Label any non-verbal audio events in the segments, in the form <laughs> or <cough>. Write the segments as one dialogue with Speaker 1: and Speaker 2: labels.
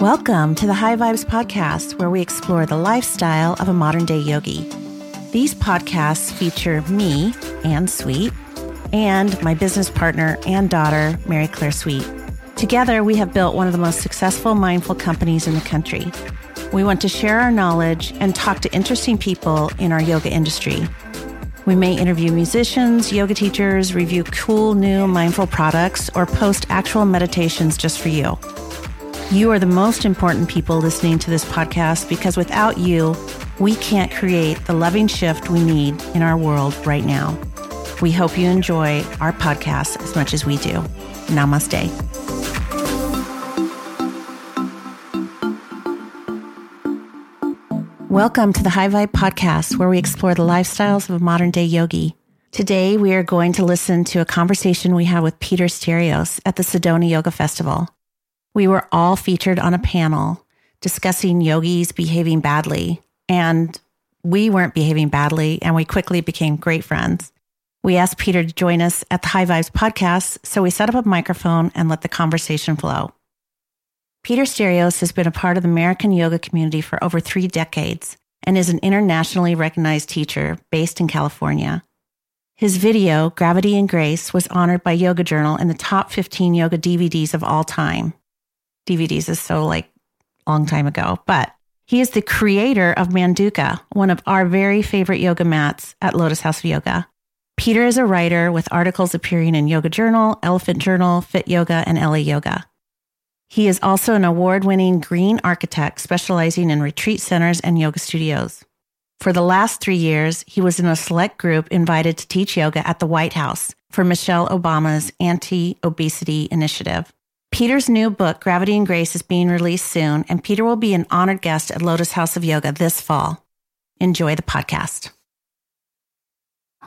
Speaker 1: Welcome to the High Vibes Podcast, where we explore the lifestyle of a modern day yogi. These podcasts feature me, Anne Sweet, and my business partner and daughter, Mary Claire Sweet. Together, we have built one of the most successful mindful companies in the country. We want to share our knowledge and talk to interesting people in our yoga industry. We may interview musicians, yoga teachers, review cool new mindful products, or post actual meditations just for you. You are the most important people listening to this podcast because without you, we can't create the loving shift we need in our world right now. We hope you enjoy our podcast as much as we do. Namaste. Welcome to the High Vibe Podcast, where we explore the lifestyles of a modern day yogi. Today, we are going to listen to a conversation we had with Peter Sterios at the Sedona Yoga Festival. We were all featured on a panel discussing yogis behaving badly, and we weren't behaving badly, and we quickly became great friends. We asked Peter to join us at the High Vibes podcast, so we set up a microphone and let the conversation flow. Peter Sterios has been a part of the American yoga community for over three decades and is an internationally recognized teacher based in California. His video, Gravity and Grace, was honored by Yoga Journal in the top 15 yoga DVDs of all time. DVDs is so like long time ago, but he is the creator of Manduka, one of our very favorite yoga mats at Lotus House of Yoga. Peter is a writer with articles appearing in Yoga Journal, Elephant Journal, Fit Yoga, and LA Yoga. He is also an award winning green architect specializing in retreat centers and yoga studios. For the last three years, he was in a select group invited to teach yoga at the White House for Michelle Obama's anti obesity initiative. Peter's new book, Gravity and Grace, is being released soon, and Peter will be an honored guest at Lotus House of Yoga this fall. Enjoy the podcast.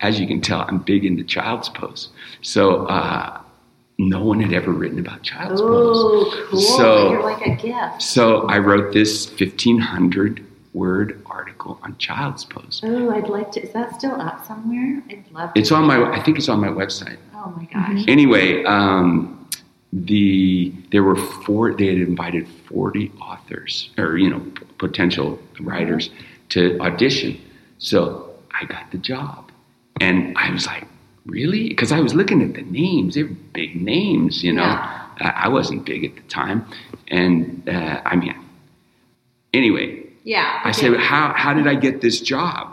Speaker 2: As you can tell, I'm big into child's pose. So, uh, no one had ever written about child's
Speaker 1: Ooh,
Speaker 2: pose.
Speaker 1: cool.
Speaker 2: So,
Speaker 1: You're like a gift.
Speaker 2: so I wrote this 1500 word article on child's pose.
Speaker 1: Oh, I'd like to. Is that still up somewhere? I'd love to.
Speaker 2: It's on my, I think it's on my website.
Speaker 1: Oh my gosh.
Speaker 2: Anyway, um, the there were four. They had invited forty authors or you know p- potential writers to audition. So I got the job, and I was like, really? Because I was looking at the names. They were big names, you know.
Speaker 1: Yeah.
Speaker 2: I I wasn't big at the time, and uh, I mean, anyway,
Speaker 1: Yeah.
Speaker 2: I said, how, how did I get this job?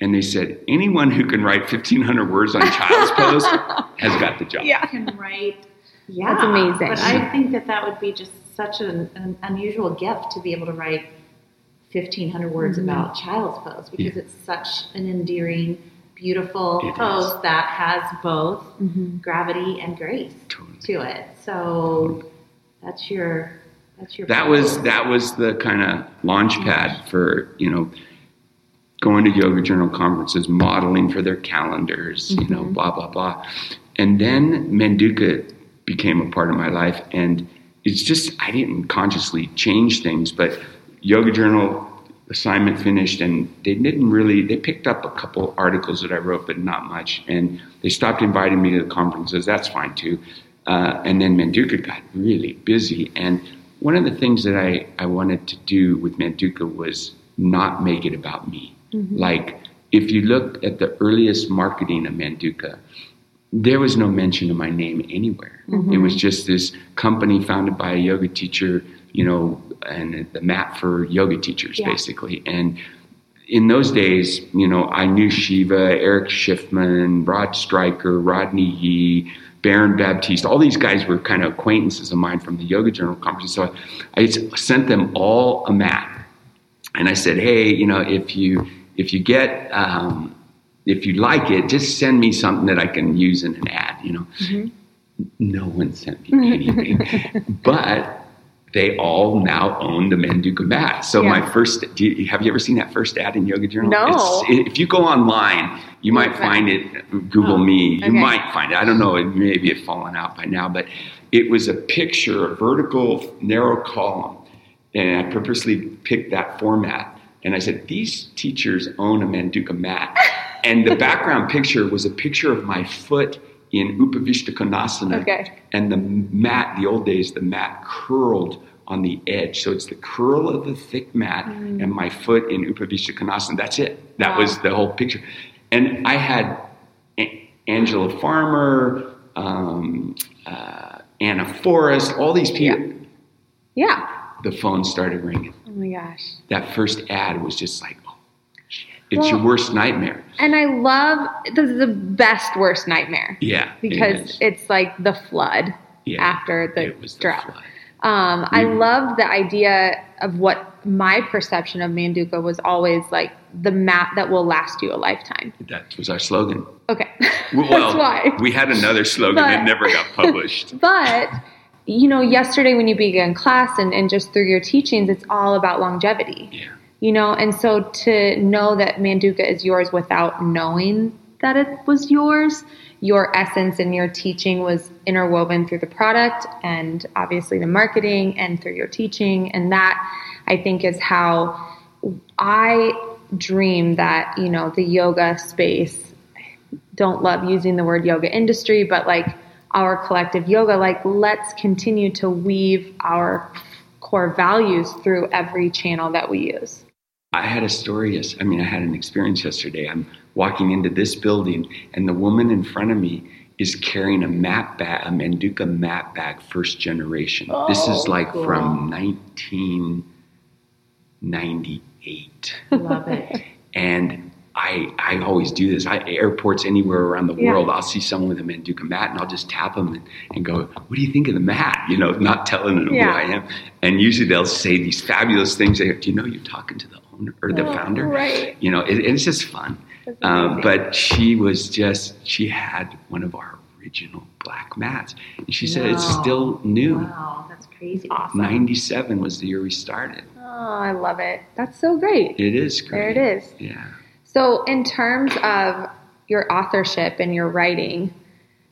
Speaker 2: And they said, anyone who can write 1,500 words on child's pose <laughs> has got the job.
Speaker 3: Yeah.
Speaker 1: can write. Yeah,
Speaker 3: That's amazing.
Speaker 1: But I think that that would be just such an, an unusual gift to be able to write fifteen hundred words
Speaker 3: Mm-hmm.
Speaker 1: about child's pose because
Speaker 2: Yeah.
Speaker 1: it's such an endearing, beautiful
Speaker 2: It
Speaker 1: pose
Speaker 2: is.
Speaker 1: that has both
Speaker 3: Mm-hmm.
Speaker 1: gravity and grace
Speaker 2: Totally.
Speaker 1: to it. So that's your that's your.
Speaker 2: That
Speaker 1: pose.
Speaker 2: was that was the kind of launch pad for you know going to yoga journal conferences, modeling for their calendars, you know, blah blah blah, and then Manduka became a part of my life, and it's just I didn't consciously change things, but yoga journal assignment finished and they didn't really they picked up a couple articles that i wrote but not much. And they stopped inviting me to the conferences that's fine too. Uh, and then manduka got really busy. And one of the things that I, I wanted to do with manduka was not make it about me. Like if you look at the earliest marketing of manduka there was no mention of my name anywhere. It was just this company founded by a yoga teacher, you know, and the mat for yoga teachers,
Speaker 1: Yeah.
Speaker 2: basically. And in those days, you know, I knew Shiva, Eric Schiffman, Rod Stryker, Rodney Yee, Baron Baptiste. All these guys were kind of acquaintances of mine from the Yoga Journal conference. So I, I sent them all a mat, and I said, "Hey, you know, if you if you get um, if you like it, just send me something that I can use in an ad." You know, mm-hmm. no one sent me anything, <laughs> but they all now own the Manduka mat. So
Speaker 3: Yeah.
Speaker 2: my first, do you, have you ever seen that first ad in Yoga Journal?
Speaker 3: No.
Speaker 2: It's- if you go online, you might
Speaker 3: Okay.
Speaker 2: find it. Google
Speaker 3: Oh,
Speaker 2: me, you
Speaker 3: okay.
Speaker 2: might find it. I don't know. It maybe have fallen out by now, but it was a picture, a vertical narrow column, and I purposely picked that format. And I said, these teachers own a Manduka mat. <laughs> and the background picture was a picture of my foot in Upavishta Konasana.
Speaker 3: Okay.
Speaker 2: And the mat, the old days, the mat curled on the edge. So it's the curl of the thick mat
Speaker 4: Mm.
Speaker 2: and my foot in Upavishta Konasana. That's it. That
Speaker 4: Wow.
Speaker 2: was the whole picture. And I had A- Angela Farmer, um, uh, Anna Forrest, all these people.
Speaker 4: Yeah.
Speaker 2: The phone started ringing.
Speaker 4: Oh my gosh.
Speaker 2: That first ad was just like. It's
Speaker 4: Well-
Speaker 2: your worst nightmare.
Speaker 4: And I love this is the best worst nightmare
Speaker 2: Yeah.
Speaker 4: because
Speaker 2: is.
Speaker 4: it's like the flood
Speaker 2: Yeah,
Speaker 4: after the
Speaker 2: it the
Speaker 4: drought.
Speaker 2: flood.
Speaker 4: Um, I love the idea of what my perception of Manduka was always like the mat that will last you a lifetime.
Speaker 2: That was our slogan.
Speaker 4: Okay, <laughs>
Speaker 2: Well,
Speaker 4: that's why.
Speaker 2: we had another slogan
Speaker 4: But-
Speaker 2: that never got <laughs> published.
Speaker 4: But you know, yesterday when you began class and, and just through your teachings, it's all about longevity.
Speaker 2: yeah.
Speaker 4: You know, and so to know that Manduka is yours without knowing that it was yours, your essence and your teaching was interwoven through the product and obviously the marketing and through your teaching. And that I think is how I dream that, you know, the yoga space, don't love using the word yoga industry, but like our collective yoga, like let's continue to weave our core values through every channel that we use.
Speaker 2: I had a story. Yes, I mean, I had an experience yesterday. I'm walking into this building, and the woman in front of me is carrying a map bag, a Manduka map bag, first generation. this is
Speaker 3: Oh,
Speaker 2: like
Speaker 3: cool.
Speaker 2: from 1998,
Speaker 3: Love it.
Speaker 2: and I I always do this. I airports anywhere around the
Speaker 4: Yeah.
Speaker 2: world, I'll see someone with a Manduka mat, and I'll just tap them and, and go, "What do you think of the mat?" You know, not telling them
Speaker 4: Yeah.
Speaker 2: who I am. And usually they'll say these fabulous things. They go, "Do you know you're talking to the or the
Speaker 4: Oh,
Speaker 2: founder?"
Speaker 4: right.
Speaker 2: You know, it, it's just fun. Um, but she was just she had one of our original black mats, and she said it's still new.
Speaker 3: Wow, that's crazy.
Speaker 4: Awesome.
Speaker 2: 97 was the year we started.
Speaker 4: Oh, I love it. That's so great.
Speaker 2: It is great.
Speaker 4: There it is.
Speaker 2: Yeah.
Speaker 4: So, in terms of your authorship and your writing,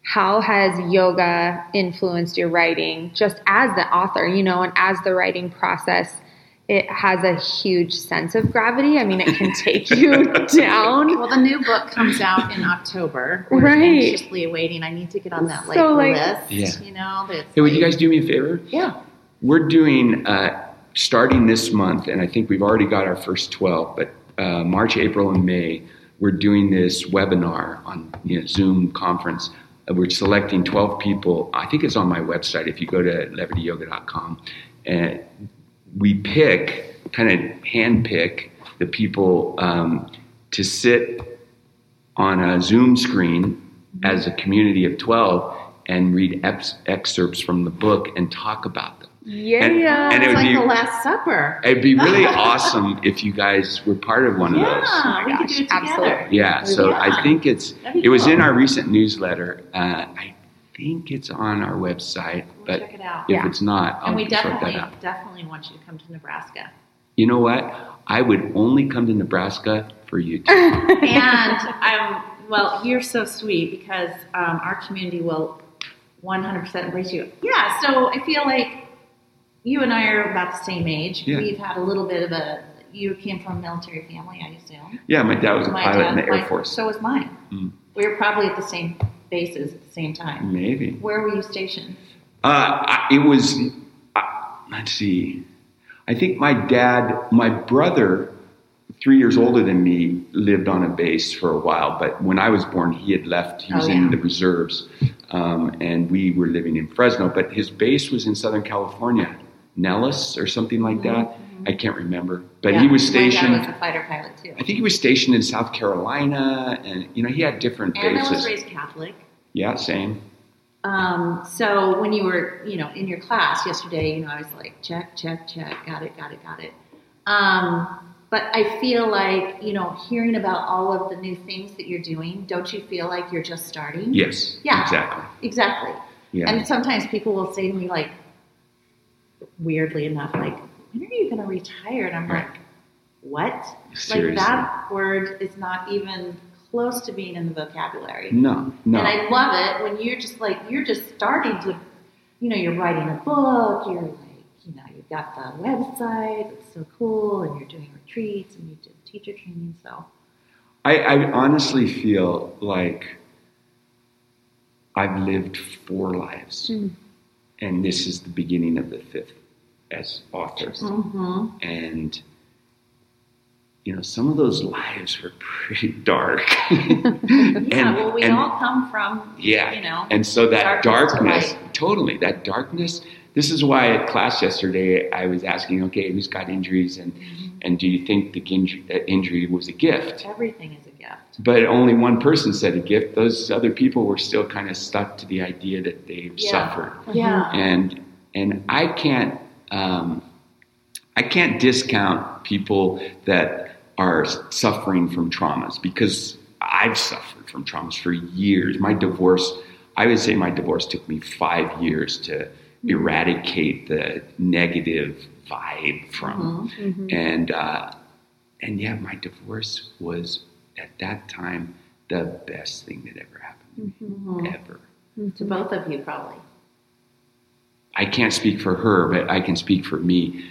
Speaker 4: how has yoga influenced your writing just as the author, you know, and as the writing process? It has a huge sense of gravity. I mean, it can take <laughs> you down.
Speaker 3: Well, the new book comes out in October. We're
Speaker 4: Right.
Speaker 3: anxiously awaiting. I need to get on that like,
Speaker 4: So, like-
Speaker 3: list.
Speaker 2: Yeah.
Speaker 3: You know, that's
Speaker 2: Hey, would you guys do me a favor?
Speaker 3: Yeah.
Speaker 2: We're doing uh, starting this month, and I think we've already got our first 12, but uh, March, April, and May, we're doing this webinar on you know, Zoom conference. Uh, we're selecting 12 people. I think it's on my website if you go to levityyoga.com. And we pick, kind of hand pick, the people um, to sit on a Zoom screen as a community of 12 and read ex- excerpts from the book and talk about them.
Speaker 4: Yeah.
Speaker 2: And- and it
Speaker 3: it's
Speaker 2: would
Speaker 3: like
Speaker 2: be-
Speaker 3: the Last Supper.
Speaker 2: It'd be really <laughs> awesome if you guys were part of one of those.
Speaker 3: Yeah, we could do it together.
Speaker 4: absolutely.
Speaker 2: Yeah, so
Speaker 3: Yeah.
Speaker 2: I think it's it was
Speaker 3: cool.
Speaker 2: in our recent newsletter. Uh, I think it's on our website,
Speaker 3: We'll
Speaker 2: but
Speaker 3: check it out.
Speaker 2: if
Speaker 4: Yeah.
Speaker 2: it's not, I'll
Speaker 3: and we
Speaker 2: sort that
Speaker 3: definitely,
Speaker 2: out.
Speaker 3: definitely want you to come to Nebraska.
Speaker 2: You know what? I would only come to Nebraska for you. Two. <laughs>
Speaker 3: and I'm well. You're so sweet because um, our community will 100% embrace you. Yeah. So I feel like you and I are about the same age.
Speaker 2: Yeah.
Speaker 3: We've had a little bit of a. You came from a military family, I assume.
Speaker 2: yeah, my dad was a
Speaker 3: My
Speaker 2: pilot
Speaker 3: dad-
Speaker 2: in the Air
Speaker 3: my-
Speaker 2: Force.
Speaker 3: So was mine.
Speaker 2: Mm.
Speaker 3: We were probably at the same bases at the same time.
Speaker 2: Maybe.
Speaker 3: Where were you stationed?
Speaker 2: Uh, it was, uh, let's see. I think my dad, my brother, three years older than me, lived on a base for a while. But when I was born, he had left. He was
Speaker 3: Oh,
Speaker 2: in the reserves, um, and we were living in Fresno. But his base was in Southern California, Nellis or something like that. I can't remember. But he
Speaker 3: Mm-hmm.
Speaker 2: Was stationed.
Speaker 3: was a fighter pilot too.
Speaker 2: I think he was stationed in South Carolina, and you know he had different
Speaker 3: And I was
Speaker 2: bases.
Speaker 3: raised Catholic.
Speaker 2: Yeah, same.
Speaker 3: Um, so when you were, you know, in your class yesterday, you know, I was like, check, check, check, got it, got it, got it. Um, but I feel like, you know, hearing about all of the new things that you're doing, don't you feel like you're just starting?
Speaker 2: Yes.
Speaker 3: Yeah.
Speaker 2: Exactly.
Speaker 3: Exactly.
Speaker 2: Yeah.
Speaker 3: And sometimes people will say to me, like, weirdly enough, like, when are you going to retire? And I'm
Speaker 2: Right.
Speaker 3: like, what?
Speaker 2: Seriously.
Speaker 3: Like, that word is not even close to being in the vocabulary.
Speaker 2: no. No.
Speaker 3: And I love it when you're just like you're just starting to, you know, you're writing a book. You're like, you know, you've got the website. It's so cool, and you're doing retreats and you do teacher training. So
Speaker 2: I, I honestly feel like I've lived four lives,
Speaker 4: Mm.
Speaker 2: and this is the beginning of the fifth. As authors,
Speaker 3: Mm-hmm.
Speaker 2: and you know some of those lives were pretty dark. <laughs>
Speaker 3: Yeah, well, we
Speaker 2: and-
Speaker 3: all come from,
Speaker 2: yeah,
Speaker 3: you know,
Speaker 2: and so that
Speaker 3: darkness
Speaker 2: darkness, totally, that darkness. This is why at class yesterday I was asking, okay, who's got injuries, and and do you think the injury, uh, injury was a gift?
Speaker 3: everything is a gift.
Speaker 2: But only one person said a gift. Those other people were still kind of stuck to the idea that they've
Speaker 3: Yeah.
Speaker 2: suffered,
Speaker 3: Yeah.
Speaker 2: and and I can't um, I can't discount people that are suffering from traumas because I've suffered from traumas for years. My divorce, I would say, my divorce took me five years to eradicate the negative vibe from,
Speaker 3: Mm-hmm.
Speaker 2: and uh, and yeah, my divorce was at that time the best thing that ever happened to me, ever.
Speaker 3: To both of you, probably.
Speaker 2: I can't speak for her, but I can speak for me.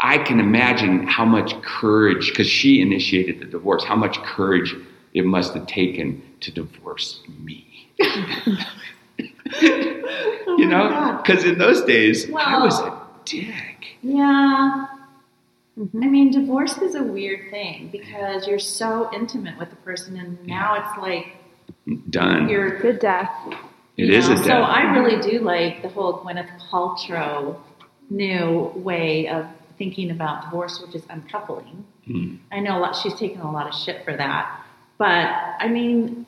Speaker 2: I can imagine how much courage, because she initiated the divorce, how much courage it must have taken to divorce me. <laughs> you know? Oh because in those days, I was a dick.
Speaker 3: Yeah. I mean, divorce is a weird thing because you're so intimate with the person, and now it's like
Speaker 2: Done.
Speaker 3: you're
Speaker 4: Good death.
Speaker 2: It
Speaker 3: you
Speaker 2: is
Speaker 3: know,
Speaker 2: a
Speaker 3: So. I really do like the whole Gwyneth Paltrow new way of thinking about divorce, which is uncoupling.
Speaker 2: Hmm.
Speaker 3: I know a lot. She's taken a lot of shit for that, but I mean,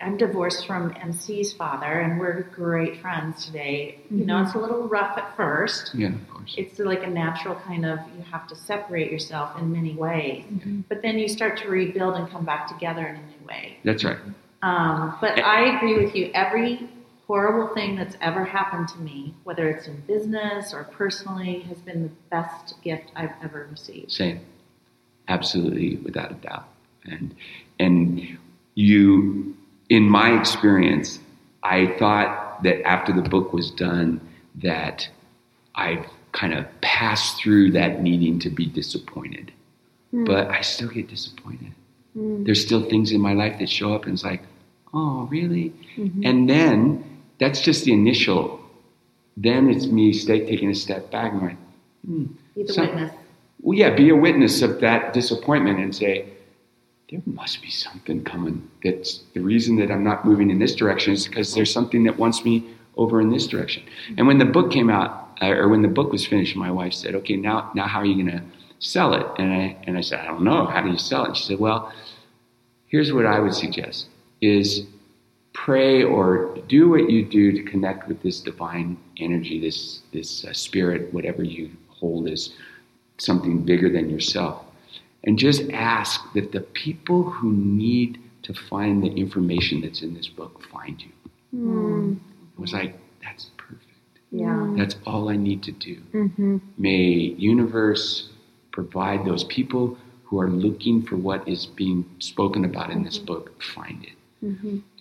Speaker 3: I'm divorced from MC's father, and we're great friends today. You know, it's a little rough at first.
Speaker 2: Yeah, of course.
Speaker 3: It's like a natural kind of you have to separate yourself in many ways, but then you start to rebuild and come back together in a new way.
Speaker 2: That's right.
Speaker 3: Um, but I agree with you. Every horrible thing that's ever happened to me, whether it's in business or personally, has been the best gift I've ever received.
Speaker 2: Same. Absolutely, without a doubt. And and you, in my experience, I thought that after the book was done, that I've kind of passed through that needing to be disappointed. Hmm. But I still get disappointed. Hmm. There's still things in my life that show up and it's like, oh, really? Mm-hmm. And then that's just the initial. Then it's me stay, taking a step back and going,
Speaker 3: Be the witness.
Speaker 2: well, yeah, be a witness of that disappointment and say, there must be something coming. That's the reason that I'm not moving in this direction is because there's something that wants me over in this direction. And when the book came out, uh, or when the book was finished, my wife said, okay, now, now how are you going to sell it? And I, and I said, I don't know. How do you sell it? She said, well, here's what I would suggest is pray or do what you do to connect with this divine energy, this, this uh, spirit, whatever you hold as something bigger than yourself. And just ask that the people who need to find the information that's in this book find you. Hmm. It was like, that's perfect.
Speaker 3: Yeah.
Speaker 2: That's all I need to do. Mm-hmm. May universe provide those people who are looking for what is being spoken about in this mm-hmm. book find it.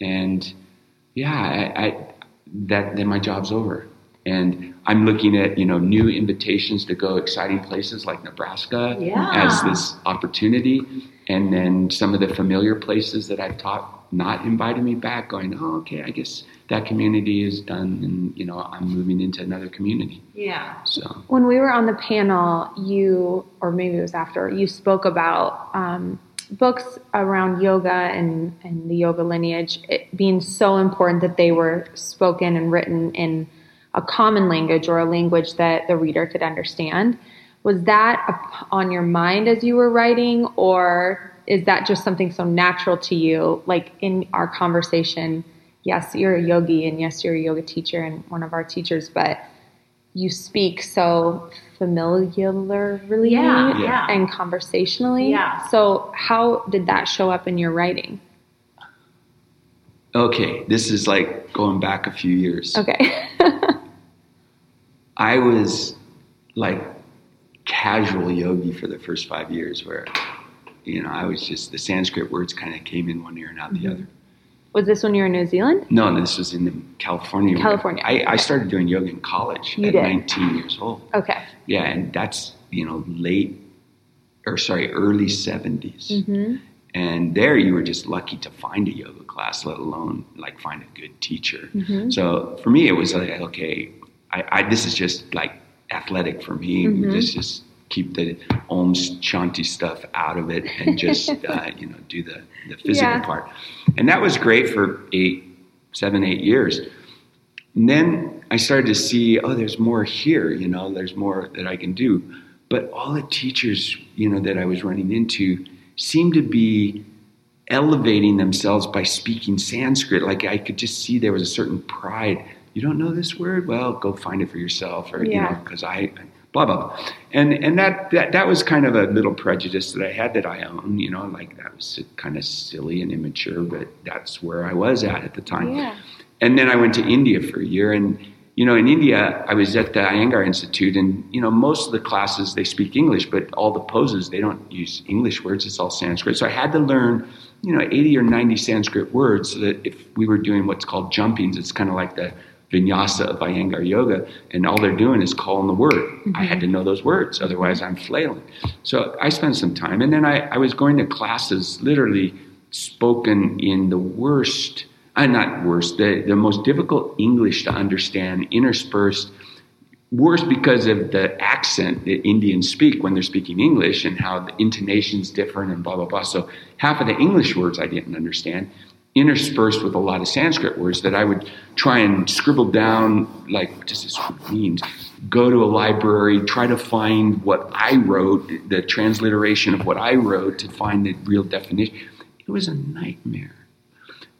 Speaker 2: And yeah, I, I, that then my job's over. And I'm looking at you know new invitations to go exciting places like Nebraska
Speaker 3: Yeah.
Speaker 2: as this opportunity, and then some of the familiar places that I've taught not inviting me back, going, oh okay, I guess that community is done, and you know I'm moving into another community.
Speaker 3: Yeah.
Speaker 2: So
Speaker 4: When we were on the panel, you, or maybe it was after, you spoke about um, books around yoga and, and the yoga lineage being so important that they were spoken and written in a common language or a language that the reader could understand. Was that on your mind as you were writing, or is that just something so natural to you? Like in our conversation, yes, you're a yogi, and yes, you're a yoga teacher and one of our teachers, but you speak so familiarly
Speaker 3: Yeah, yeah.
Speaker 4: and conversationally.
Speaker 3: Yeah.
Speaker 4: So how did that show up in your writing?
Speaker 2: okay, this is like going back a few years.
Speaker 4: Okay. <laughs>
Speaker 2: I was like casual yogi for the first five years, where you know I was just the Sanskrit words kind of came in one ear and out the mm-hmm. other.
Speaker 4: Was this when you were in New Zealand?
Speaker 2: No, this was in California.
Speaker 4: California,
Speaker 2: I, I started doing yoga in college
Speaker 4: You
Speaker 2: at
Speaker 4: did.
Speaker 2: 19 years old.
Speaker 4: Okay.
Speaker 2: Yeah, and that's you know late, or sorry, early 70s.
Speaker 4: Mm-hmm.
Speaker 2: And there, you were just lucky to find a yoga class, let alone like find a good teacher.
Speaker 4: Mm-hmm.
Speaker 2: So for me, it was like, okay, I, I this is just like athletic for me.
Speaker 4: Mhm.
Speaker 2: Just just keep the Om Shanti stuff out of it and just <laughs> uh, you know do the the physical
Speaker 4: Yeah.
Speaker 2: part. And that was great for eight, seven, eight years. And then I started to see, oh, there's more here. You know, there's more that I can do. But all the teachers, you know, that I was running into seemed to be elevating themselves by speaking Sanskrit. Like I could just see there was a certain pride. You don't know this word? Well, go find it for yourself, or you know, because I, blah blah. blah. And and that, that that was kind of a little prejudice that I had that I own. You know, like that was kind of silly and immature, but that's where I was at at the time.
Speaker 4: Yeah.
Speaker 2: And then I went to India for a year. And, you know, in India, I was at the Iyengar Institute, and, you know, most of the classes, they speak English, but all the poses, they don't use English words. It's all Sanskrit. So I had to learn, you know, 80 or 90 Sanskrit words so that if we were doing what's called jumpings, it's kind of like the vinyasa of Iyengar yoga, and all they're doing is calling the word. I had to know those words, otherwise I'm flailing. So I spent some time, and then I, I was going to classes literally spoken in the worst, uh, not worst, the, the most difficult English to understand, interspersed. Worse because of the accent that Indians speak when they're speaking English and how the intonation's different and blah blah blah. So half of the English words I didn't understand, interspersed with a lot of Sanskrit words that I would try and scribble down, like what does this mean? Go to a library, try to find what I wrote, the transliteration of what I wrote to find the real definition. It was a nightmare.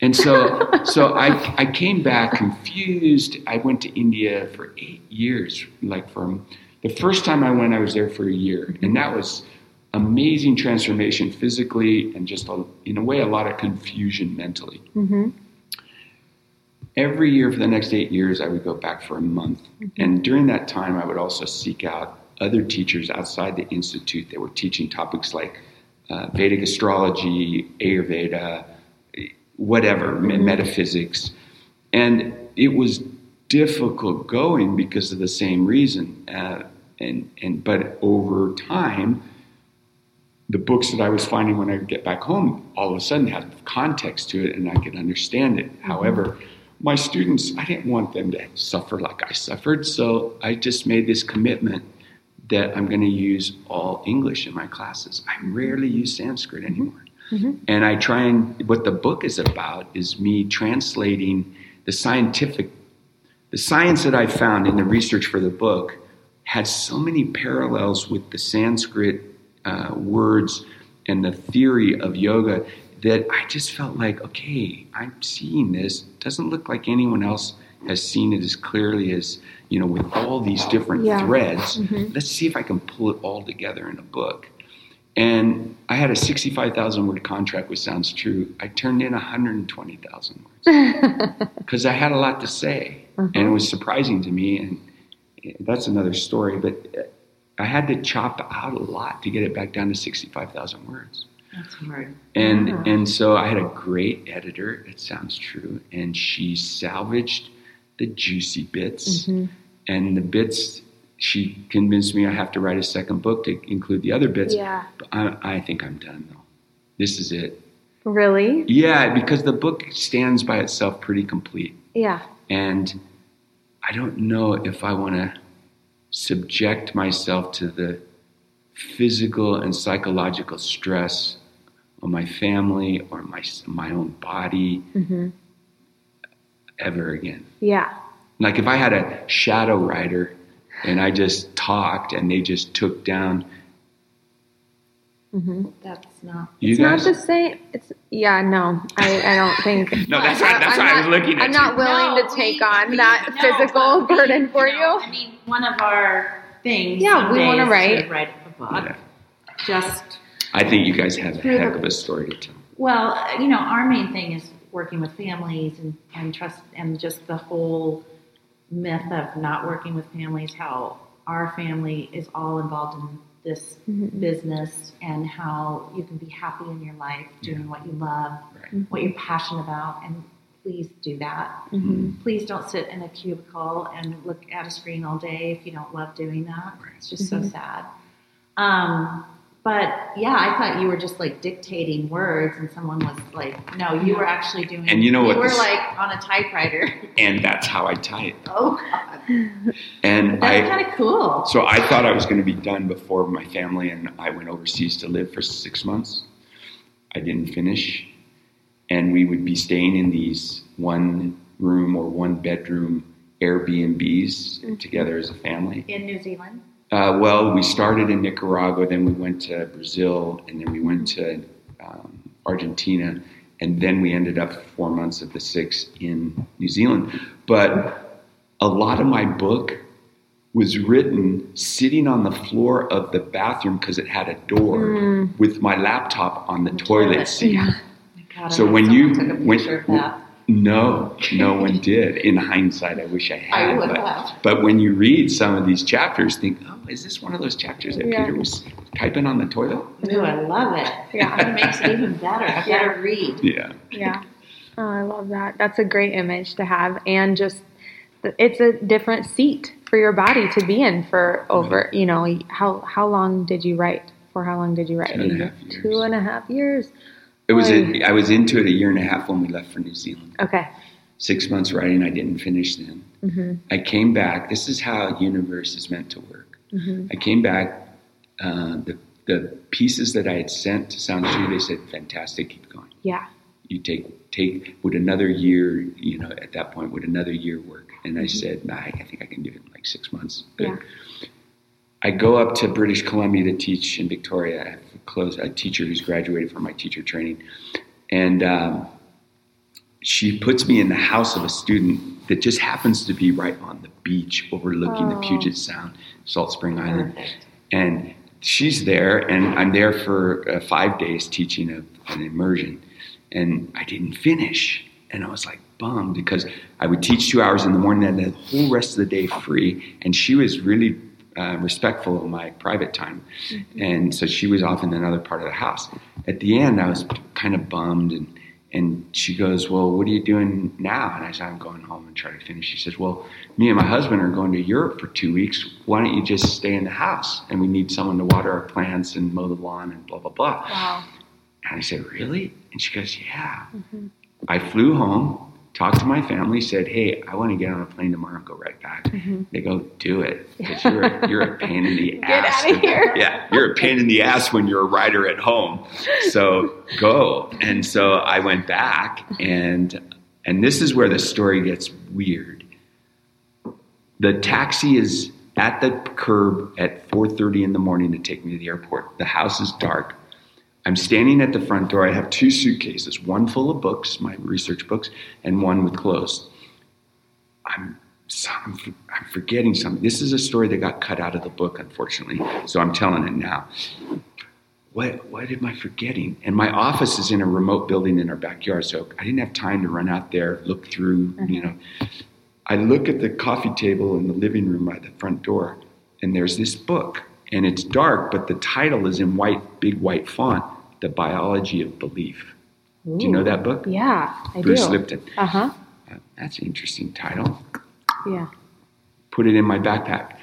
Speaker 2: And so, <laughs> so I, I came back confused. I went to India for eight years. Like from the first time I went, I was there for a year, and that was amazing transformation physically and just a, in a way a lot of confusion mentally.
Speaker 4: Mm-hmm.
Speaker 2: Every year for the next eight years, I would go back for a month, and during that time, I would also seek out other teachers outside the institute that were teaching topics like uh, Vedic astrology, Ayurveda, whatever, me- metaphysics. And it was difficult going because of the same reason. Uh, and, and, but over time, the books that I was finding when I would get back home all of a sudden had context to it and I could understand it. Mm-hmm. However, my students, I didn't want them to suffer like I suffered. So I just made this commitment that I'm going to use all English in my classes. I rarely use Sanskrit mm-hmm. anymore. Mm-hmm. And I try and, what the book is about is me translating the scientific, the science that I found in the research for the book had so many parallels with the Sanskrit uh, words and the theory of yoga that I just felt like, okay, I'm seeing this. Doesn't look like anyone else has seen it as clearly as, you know, with all these different
Speaker 4: Yeah.
Speaker 2: threads. Let's see if I can pull it all together in a book. And I had a 65,000 word contract, which sounds true. I turned in 120,000 words <laughs> because I had a lot to say. And it was surprising to me. And that's another story. But I had to chop out a lot to get it back down to 65,000 words.
Speaker 3: That's hard.
Speaker 2: And
Speaker 4: Yeah.
Speaker 2: and so I had a great editor. It sounds true, and she salvaged the juicy bits,
Speaker 4: Mm-hmm.
Speaker 2: and the bits she convinced me I have to write a second book to include the other bits.
Speaker 4: Yeah.
Speaker 2: But I, I think I'm done though. This is it.
Speaker 4: Really?
Speaker 2: Yeah, because the book stands by itself pretty complete,
Speaker 4: Yeah.
Speaker 2: and I don't know if I want to subject myself to the physical and psychological stress on my family or my my own body
Speaker 4: Mm-hmm.
Speaker 2: ever again.
Speaker 4: Yeah.
Speaker 2: Like if I had a shadow writer and I just talked and they just took down
Speaker 4: Mm-hmm.
Speaker 3: That's not.
Speaker 4: it's
Speaker 2: guys.
Speaker 4: not the same. It's yeah. No, I, I don't think. <laughs>
Speaker 2: no, that's why, that's why I was looking at
Speaker 4: I'm
Speaker 2: you.
Speaker 4: not willing
Speaker 3: No,
Speaker 4: to take
Speaker 3: we-
Speaker 4: on
Speaker 3: we-
Speaker 4: that
Speaker 3: no,
Speaker 4: physical
Speaker 3: we-
Speaker 4: burden for
Speaker 3: know,
Speaker 4: you.
Speaker 3: I mean, one of our things.
Speaker 4: Yeah, we wanna write.
Speaker 3: Write a book.
Speaker 2: Yeah.
Speaker 3: Just
Speaker 2: I think you guys have a
Speaker 3: Through
Speaker 2: heck
Speaker 3: the-
Speaker 2: of a story to tell.
Speaker 3: well, you know, our main thing is working with families and, and trust and just the whole myth of not working with families. How our family is all involved in this
Speaker 4: Mhm.
Speaker 3: business and how you can be happy in your life doing what you love,
Speaker 2: Right.
Speaker 3: what you're passionate about, and please do that.
Speaker 4: Mhm.
Speaker 3: Please don't sit in a cubicle and look at a screen all day if you don't love doing that.
Speaker 2: Right.
Speaker 3: It's just so sad. Um, But yeah, I thought you were just like dictating words, and someone was like, "No, you were actually doing."
Speaker 2: And you know what
Speaker 3: You were
Speaker 2: this-
Speaker 3: like on a typewriter.
Speaker 2: And that's how I type. <laughs>
Speaker 3: oh God,
Speaker 2: And
Speaker 3: that's kind of cool.
Speaker 2: so I thought I was going to be done before my family and I went overseas to live for six months. I didn't finish, and we would be staying in these one room or one bedroom Airbnbs mm-hmm. together as a family.
Speaker 3: In New Zealand.
Speaker 2: Uh, well, we started in Nicaragua, then we went to Brazil, and then we went to um, Argentina, and then we ended up four months of the six in New Zealand. But a lot of my book was written sitting on the floor of the bathroom because it had a door with my laptop on the toilet
Speaker 3: toilet.
Speaker 2: seat.
Speaker 4: Yeah.
Speaker 3: God,
Speaker 2: So when you when,
Speaker 3: picture of that.
Speaker 2: No, no one did. In hindsight, I wish I had.
Speaker 3: I would
Speaker 2: but,
Speaker 3: have.
Speaker 2: but when you read some of these chapters, think, oh, is this one of those chapters that
Speaker 4: Yeah.
Speaker 2: Peter was typing on the toilet?
Speaker 3: Ooh, I love it.
Speaker 4: Yeah.
Speaker 3: It makes it even better. I
Speaker 4: Yeah.
Speaker 3: better read.
Speaker 2: Yeah.
Speaker 4: Yeah. Oh, I love that. That's a great image to have. And just, it's a different seat for your body to be in for over, you know, how, how long did you write? For how long did you write?
Speaker 2: Two and a half years.
Speaker 4: Two and a half years.
Speaker 2: It was. A, I was into it a year and a half when we left for New Zealand.
Speaker 4: Okay.
Speaker 2: Six months writing, I didn't finish then.
Speaker 4: hmm
Speaker 2: I came back. This is how universe is meant to work.
Speaker 4: hmm
Speaker 2: I came back. Uh, the the pieces that I had sent to Sounds True, they said, "Fantastic, keep going."
Speaker 4: Yeah.
Speaker 2: you take take would another year you know at that point would another year work and i said nah, i think i can do it in like six months Good.
Speaker 4: Yeah.
Speaker 2: I go up to british columbia to teach in victoria. I have a close a teacher who's graduated from my teacher training. And um, she puts me in the house of a student that just happens to be right on the beach overlooking the
Speaker 4: Oh.
Speaker 2: puget sound salt spring island.
Speaker 3: Perfect.
Speaker 2: and she's there and i'm there for uh, five days teaching a, an immersion. And i didn't finish. And i was like bummed because i would teach two hours in the morning and the whole rest of the day free. And she was really uh, respectful of my private time and so she was off in another part of the house at the end i was kind of bummed and and she goes, Well, what are you doing now? And I said, I'm going home and try to finish. She says, Well, me and my husband are going to Europe for two weeks. Why don't you just stay in the house? And we need someone to water our plants and mow the lawn and blah, blah, blah.
Speaker 4: Wow.
Speaker 2: And I said, Really? And she goes, Yeah. I flew home, talked to my family, said, Hey, I want to get on a plane tomorrow and go right back. Mm-hmm. They go, Do it. Because <laughs> you're, a- you're a pain in the ass."
Speaker 4: Get
Speaker 2: out
Speaker 4: of here.
Speaker 2: Yeah, you're a pain in the ass when you're a writer at home. So go. And so I went back and and this is where the story gets weird. The taxi is at the curb at 4:30 in the morning to take me to the airport. The house is dark. I'm standing at the front door. I have two suitcases, one full of books, my research books, and one with clothes. I'm, I'm, I'm forgetting something. This is a story that got cut out of the book, unfortunately, so I'm telling it now. What, what am I forgetting? And my office is in a remote building in our backyard, so I didn't have time to run out there, look through, mm-hmm. you know. I look at the coffee table in the living room by the front door, and there's this book, and it's dark, but the title is in white, big white font, The Biology of Belief. Do you know that book?
Speaker 4: Yeah, I
Speaker 2: Bruce
Speaker 4: do.
Speaker 2: Lipton.
Speaker 4: Uh huh.
Speaker 2: Uh, That's an interesting title.
Speaker 4: Yeah.
Speaker 2: Put it in my backpack.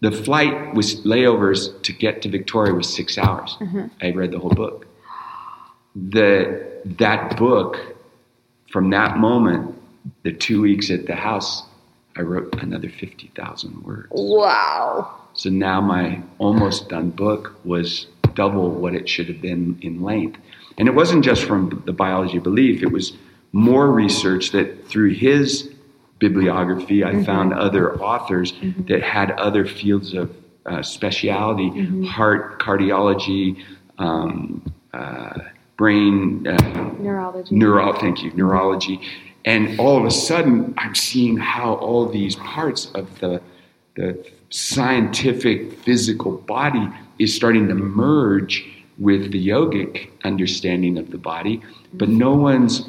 Speaker 2: The flight was layovers to get to Victoria was six hours. I read the whole book. The that book, from that moment, the two weeks at the house, I wrote another fifty thousand words.
Speaker 4: Wow.
Speaker 2: So now my almost done book was double what it should have been in length. And it wasn't just from the biology of belief, it was more research that through his bibliography, I found other authors that had other fields of uh, speciality heart, cardiology, um, uh, brain. Uh,
Speaker 4: Neurology.
Speaker 2: neuro thank you neurology and all of a sudden i'm seeing how all these parts of the the scientific physical body is starting to merge with the yogic understanding of the body but no one's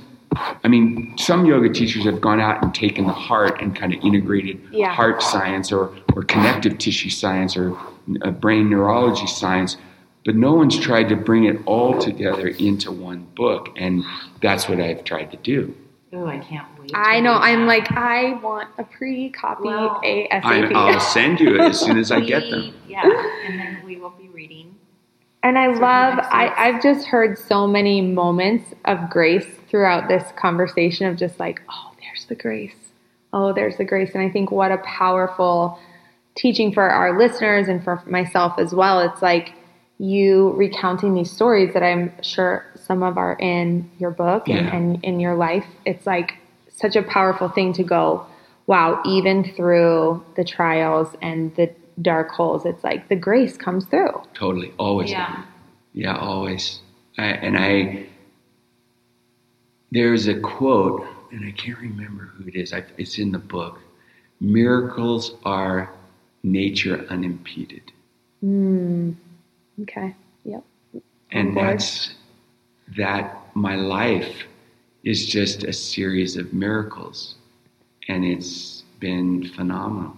Speaker 2: i mean some yoga teachers have gone out and taken the heart and kind of integrated
Speaker 4: Yeah.
Speaker 2: heart science or or connective tissue science or uh, brain neurology science but no one's tried to bring it all together into one book and that's what i've tried to do
Speaker 3: Oh, I can't wait.
Speaker 4: I know. I'm like, I want a pre-copy
Speaker 3: Well,
Speaker 2: I,
Speaker 4: ASAP.
Speaker 2: i'll send you it as soon as i get them
Speaker 3: Yeah, and then we will be reading
Speaker 4: And I love, I, I've just heard so many moments of grace throughout this conversation of just like, oh, there's the grace. Oh, there's the grace. And I think what a powerful teaching for our listeners and for myself as well. It's like you recounting these stories that I'm sure some of are in your book and, and in your life. It's like such a powerful thing to go, wow, even through the trials and the dark holes, it's like the grace comes through.
Speaker 2: Totally, always.
Speaker 3: Yeah.
Speaker 2: Yeah, always. I, and I, there's a quote, and I can't remember who it is. I, it's in the book. Miracles are nature unimpeded,
Speaker 4: Mm. Okay. Yep.
Speaker 2: and that's that. My life is just a series of miracles, and it's been phenomenal.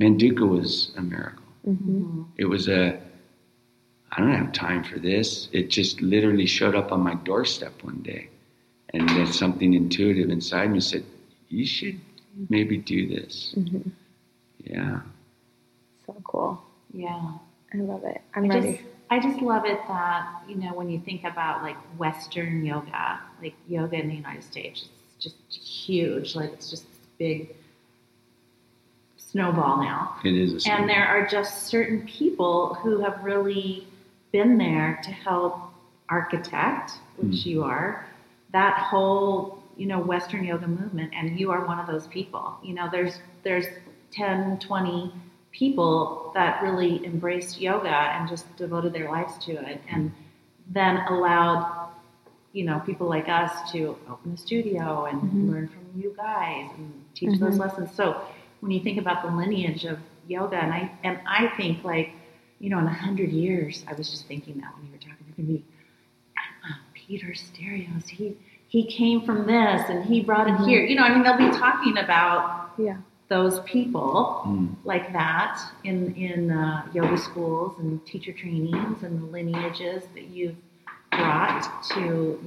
Speaker 2: Manduka was a miracle.
Speaker 4: hmm
Speaker 2: It was a, I don't have time for this. It just literally showed up on my doorstep one day. And then something intuitive inside me said, you should maybe do this.
Speaker 4: hmm
Speaker 2: Yeah.
Speaker 4: So cool.
Speaker 3: Yeah.
Speaker 4: I love it. I'm
Speaker 3: I
Speaker 4: ready.
Speaker 3: just, I just love it that, you know, when you think about like Western yoga, like yoga in the United States, it's just huge. Like it's just this big snowball now.
Speaker 2: It is a
Speaker 3: And there are just certain people who have really been there to help architect, which hmm. you are, that whole, you know, Western yoga movement. And you are one of those people. You know, there's, there's 10, 20 people that really embraced yoga and just devoted their lives to it and then allowed, you know, people like us to open a studio and
Speaker 4: Mhm.
Speaker 3: learn from you guys and teach those
Speaker 4: Mhm.
Speaker 3: lessons. So when you think about the lineage of yoga, and I and I think like, you know, in a hundred years, I was just thinking that when you were talking, you're gonna be Emma Peter Sterios. He he came from this and he brought it
Speaker 4: Mhm.
Speaker 3: here. You know, I mean, they'll be talking about
Speaker 4: Yeah.
Speaker 3: Those people
Speaker 2: Mm.
Speaker 3: like that in in uh, yoga schools and teacher trainings and the lineages that you've brought to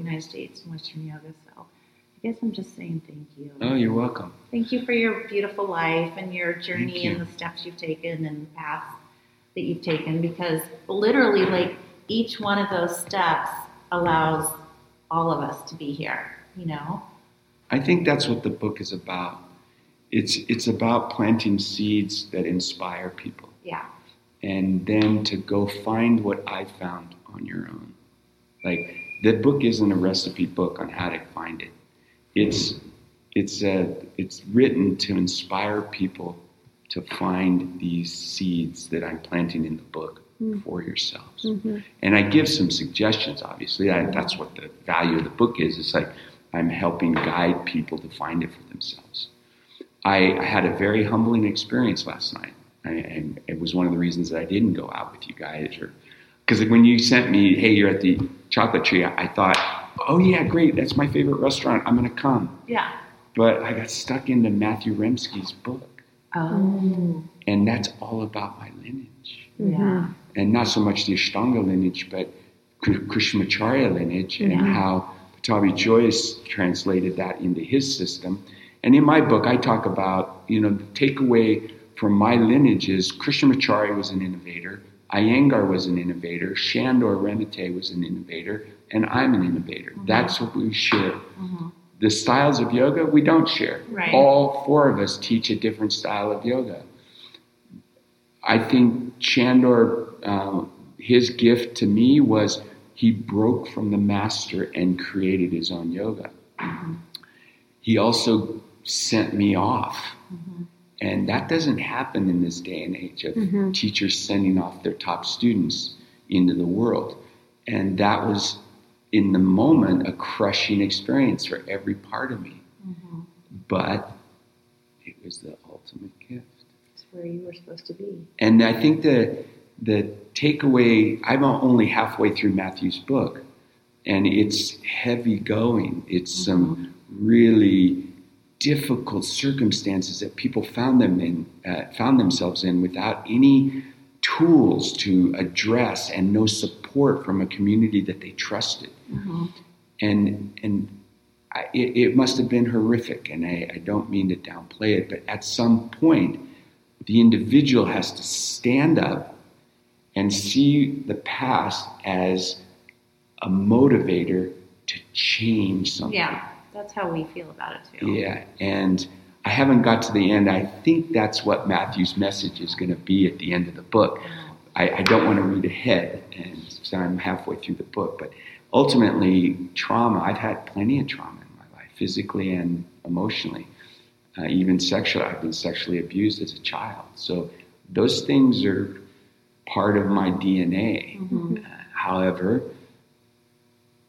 Speaker 3: United States and Western yoga. So I guess I'm just saying thank you.
Speaker 2: Oh, you're welcome.
Speaker 3: Thank you for your beautiful life and your journey
Speaker 2: you.
Speaker 3: and the steps you've taken and paths that you've taken because literally like each one of those steps allows all of us to be here, you know?
Speaker 2: I think that's what the book is about. It's, it's about planting seeds that inspire people.
Speaker 3: Yeah.
Speaker 2: and then to go find what I found on your own. Like the book isn't a recipe book on how to find it. It's it's a it's written to inspire people to find these seeds that I'm planting in the book
Speaker 4: Mm.
Speaker 2: for yourselves.
Speaker 4: hmm
Speaker 2: And I give some suggestions. Obviously, I, that's what the value of the book is. It's like I'm helping guide people to find it for themselves. I, I had a very humbling experience last night, I, and it was one of the reasons that I didn't go out with you guys. Because when you sent me, "Hey, you're at the Chocolate Tree," I, I thought, "Oh yeah, great, that's my favorite restaurant. I'm going to come."
Speaker 3: Yeah.
Speaker 2: But I got stuck into Matthew Remski's book,
Speaker 3: Oh. Mm-hmm.
Speaker 2: and that's all about my lineage
Speaker 3: Yeah. Mm-hmm.
Speaker 2: and not so much the Ashtanga lineage, but Krishnamacharya lineage and how Pattabhi Jois translated that into his system. And in my book, I talk about, you know, the takeaway from my lineage is Krishnamacharya was an innovator, Iyengar was an innovator, Shandor Remete was an innovator, and I'm an innovator. That's what we share.
Speaker 3: Mhm.
Speaker 2: The styles of yoga we don't share.
Speaker 3: Right.
Speaker 2: All four of us teach a different style of yoga. I think Shandor, uh, his gift to me was he broke from the master and created his own yoga. He also sent me off. And that doesn't happen in this day and age of
Speaker 4: Mhm.
Speaker 2: teachers sending off their top students into the world. And that was, in the moment, a crushing experience for every part of me.
Speaker 3: Mhm.
Speaker 2: But it was the ultimate gift.
Speaker 3: It's where you were supposed to be.
Speaker 2: And I think the the takeaway I'm only halfway through Matthew's book, and it's heavy going. It's some really difficult circumstances that people found them in, uh, found themselves in, without any tools to address and no support from a community that they trusted.
Speaker 3: Mhm.
Speaker 2: And and I, it, it must have been horrific. And I, I don't mean to downplay it, but at some point, the individual has to stand up and see the past as a motivator to change something.
Speaker 3: Yeah, that's how we feel about it too.
Speaker 2: Yeah, and I haven't got to the end. I think that's what Matthew's message is going to be at the end of the book. I, I don't want to read ahead, and so I'm halfway through the book. But ultimately, trauma. I've had plenty of trauma in my life, physically and emotionally, uh, even sexually. I've been sexually abused as a child, so those things are part of my DNA.
Speaker 3: Mm-hmm.
Speaker 2: Uh, however,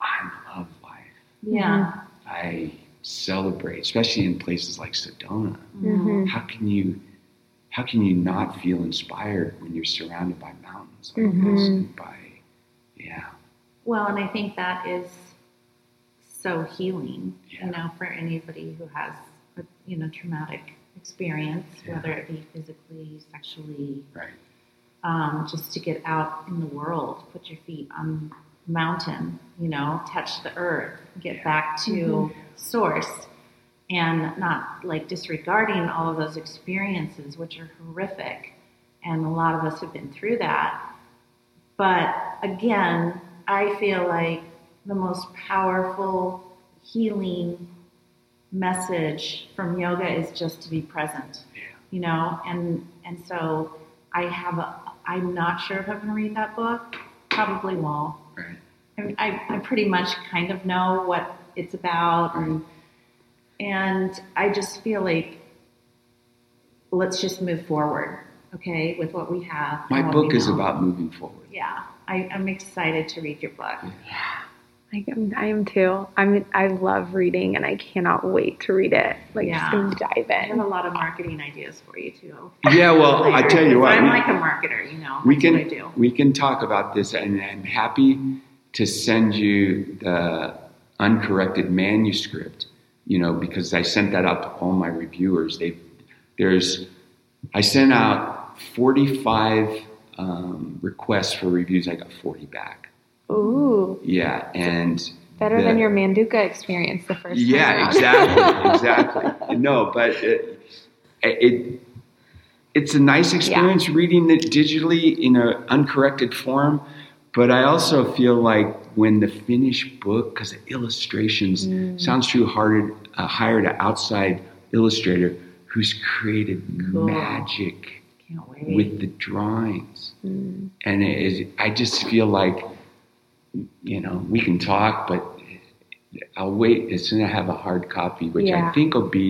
Speaker 2: I love life.
Speaker 3: Yeah.
Speaker 2: I celebrate, especially in places like Sedona.
Speaker 4: Mhm.
Speaker 2: How can you how can you not feel inspired when you're surrounded by mountains like
Speaker 4: Mhm.
Speaker 2: this and by yeah.
Speaker 3: Well, and I think that is so healing,
Speaker 2: Yeah.
Speaker 3: you know, for anybody who has a you know traumatic experience,
Speaker 2: Yeah.
Speaker 3: whether it be physically, sexually,
Speaker 2: Right.
Speaker 3: um, just to get out in the world, put your feet on the mountain, you know, touch the earth, get back to mm-hmm. source, and not like disregarding all of those experiences, which are horrific. And a lot of us have been through that. But again, I feel like the most powerful healing message from yoga is just to be present
Speaker 2: Yeah.
Speaker 3: you know and and so i have a i'm not sure if i'm going to read that book probably won't. I, mean, I, I pretty much kind of know what it's about and and i just feel like let's just move forward okay with what we have
Speaker 2: My book is about moving forward.
Speaker 3: yeah I, i'm excited to read your book Yeah,
Speaker 4: I am, I am too. I'm. I love reading, and I cannot wait to read it. Like
Speaker 3: Yeah.
Speaker 4: just gonna dive in.
Speaker 3: i have a lot of marketing ideas for you too
Speaker 2: Yeah, well, I tell you <laughs> what,
Speaker 3: i'm
Speaker 2: we-
Speaker 3: like a marketer you know
Speaker 2: we
Speaker 3: That's
Speaker 2: can
Speaker 3: what i do
Speaker 2: we can talk about this and I'm happy to send you the uncorrected manuscript you know because I sent that out to all my reviewers. They there's I sent out 45 um, requests for reviews. I got 40 back.
Speaker 4: Ooh,
Speaker 2: yeah and
Speaker 4: better
Speaker 2: the-
Speaker 4: than your Manduka experience the first time.
Speaker 2: yeah exactly <laughs> exactly. No but it, it it's a nice experience reading it digitally in an uncorrected form but i also feel like when the finished book because the illustrations
Speaker 4: Mm.
Speaker 2: sounds true hired, uh, hired an outside illustrator who's created
Speaker 3: Cool.
Speaker 2: magic with the drawings
Speaker 4: Mm.
Speaker 2: and it is, I just feel like, you know, we can talk, but I'll wait as soon as I have a hard copy, which
Speaker 4: Yeah.
Speaker 2: I think will be.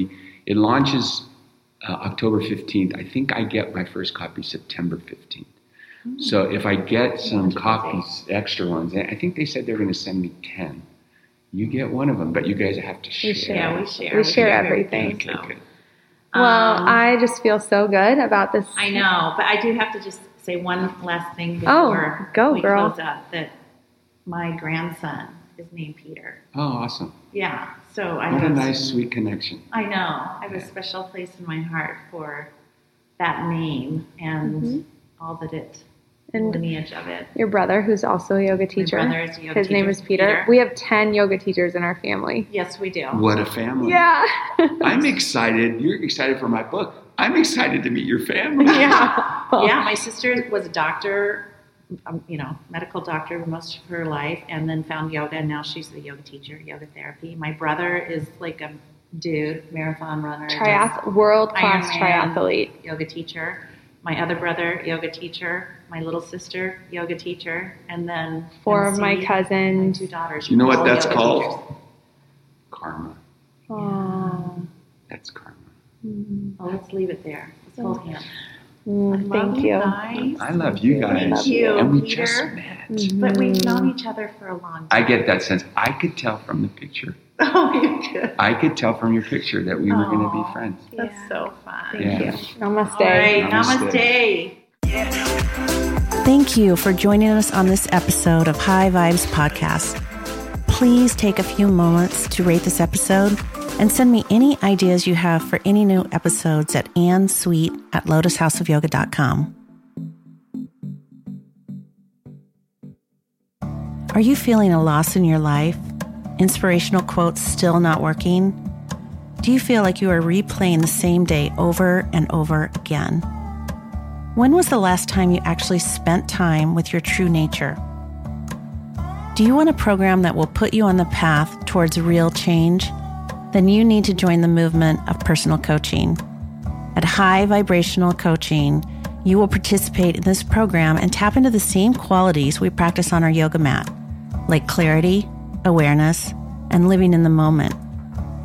Speaker 2: It launches uh, October fifteenth. I think I get my first copy September fifteenth. So if I get some
Speaker 3: Gotcha.
Speaker 2: copies, extra ones, I think they said they're going to send me ten. You get one of them, but you guys have to share.
Speaker 4: We share.
Speaker 3: yeah we share
Speaker 4: We share
Speaker 3: everything,
Speaker 4: everything.
Speaker 2: Okay,
Speaker 3: so.
Speaker 2: good.
Speaker 4: Well,
Speaker 3: Um,
Speaker 4: I just feel so good about this.
Speaker 3: I know, but I do have to just say one last thing
Speaker 4: Oh,
Speaker 3: before
Speaker 4: go,
Speaker 3: we
Speaker 4: girl.
Speaker 3: close up. That my grandson is named Peter.
Speaker 2: Oh, awesome!
Speaker 3: Yeah, so I
Speaker 2: What a
Speaker 3: have,
Speaker 2: nice, sweet connection.
Speaker 3: I know I have a special place in my heart for that name and
Speaker 4: Mhm.
Speaker 3: all that it
Speaker 4: And
Speaker 3: lineage of it.
Speaker 4: your brother, who's also a yoga teacher.
Speaker 3: brother is a yoga
Speaker 4: His name is Peter.
Speaker 3: Peter.
Speaker 4: We have ten yoga teachers in our family.
Speaker 3: Yes, we do.
Speaker 2: What a family!
Speaker 4: Yeah. <laughs>
Speaker 2: I'm excited. You're excited for my book. I'm excited to meet your family. <laughs>
Speaker 4: yeah.
Speaker 3: yeah, my sister was a doctor, um, you know, medical doctor most of her life, and then found yoga, and now she's a yoga teacher, yoga therapy. My brother is like a dude, marathon runner, does
Speaker 4: Triath- world class triathlete.
Speaker 3: yoga teacher. My other brother, yoga teacher. My little sister, yoga teacher, and then
Speaker 4: Four of
Speaker 3: MC,
Speaker 4: my
Speaker 3: my
Speaker 4: cousins.
Speaker 3: two daughters.
Speaker 2: You know what that's called?
Speaker 3: teachers.
Speaker 2: Karma.
Speaker 4: Aw.
Speaker 2: That's karma.
Speaker 3: Well, let's leave it there. Let's hold hands.
Speaker 4: Mm,
Speaker 3: Love
Speaker 4: thank you.
Speaker 3: guys.
Speaker 2: I love you guys.
Speaker 3: Thank you,
Speaker 2: and we
Speaker 3: Peter.
Speaker 2: just met.
Speaker 3: But we've known each other for a long time.
Speaker 2: I get that sense. I could tell from the picture. <laughs>
Speaker 3: Oh, you good.
Speaker 2: I could tell from your picture that we were going to be friends.
Speaker 3: That's
Speaker 4: Yeah.
Speaker 3: so fun.
Speaker 4: Thank
Speaker 2: Yeah.
Speaker 4: you. Namaste.
Speaker 3: All right,
Speaker 2: Namaste.
Speaker 3: namaste.
Speaker 1: Thank you for joining us on this episode of High Vibes Podcast. Please take a few moments to rate this episode and send me any ideas you have for any new episodes at annsweet at lotushouseofyoga.com. Are you feeling a loss in your life? Inspirational quotes still not working? Do you feel like you are replaying the same day over and over again? When was the last time you actually spent time with your true nature? Do you want a program that will put you on the path towards real change? Then you need to join the movement of personal coaching. At High Vibrational Coaching, you will participate in this program and tap into the same qualities we practice on our yoga mat, like clarity, awareness, and living in the moment.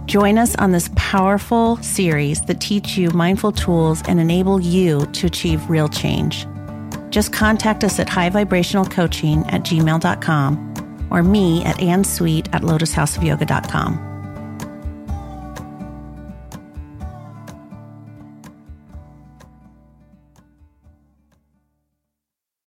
Speaker 1: Join us on this powerful series that teach you mindful tools and enable you to achieve real change. Just contact us at highvibrationalcoaching at gmail.com or me at annsweet at lotushouseofyoga.com.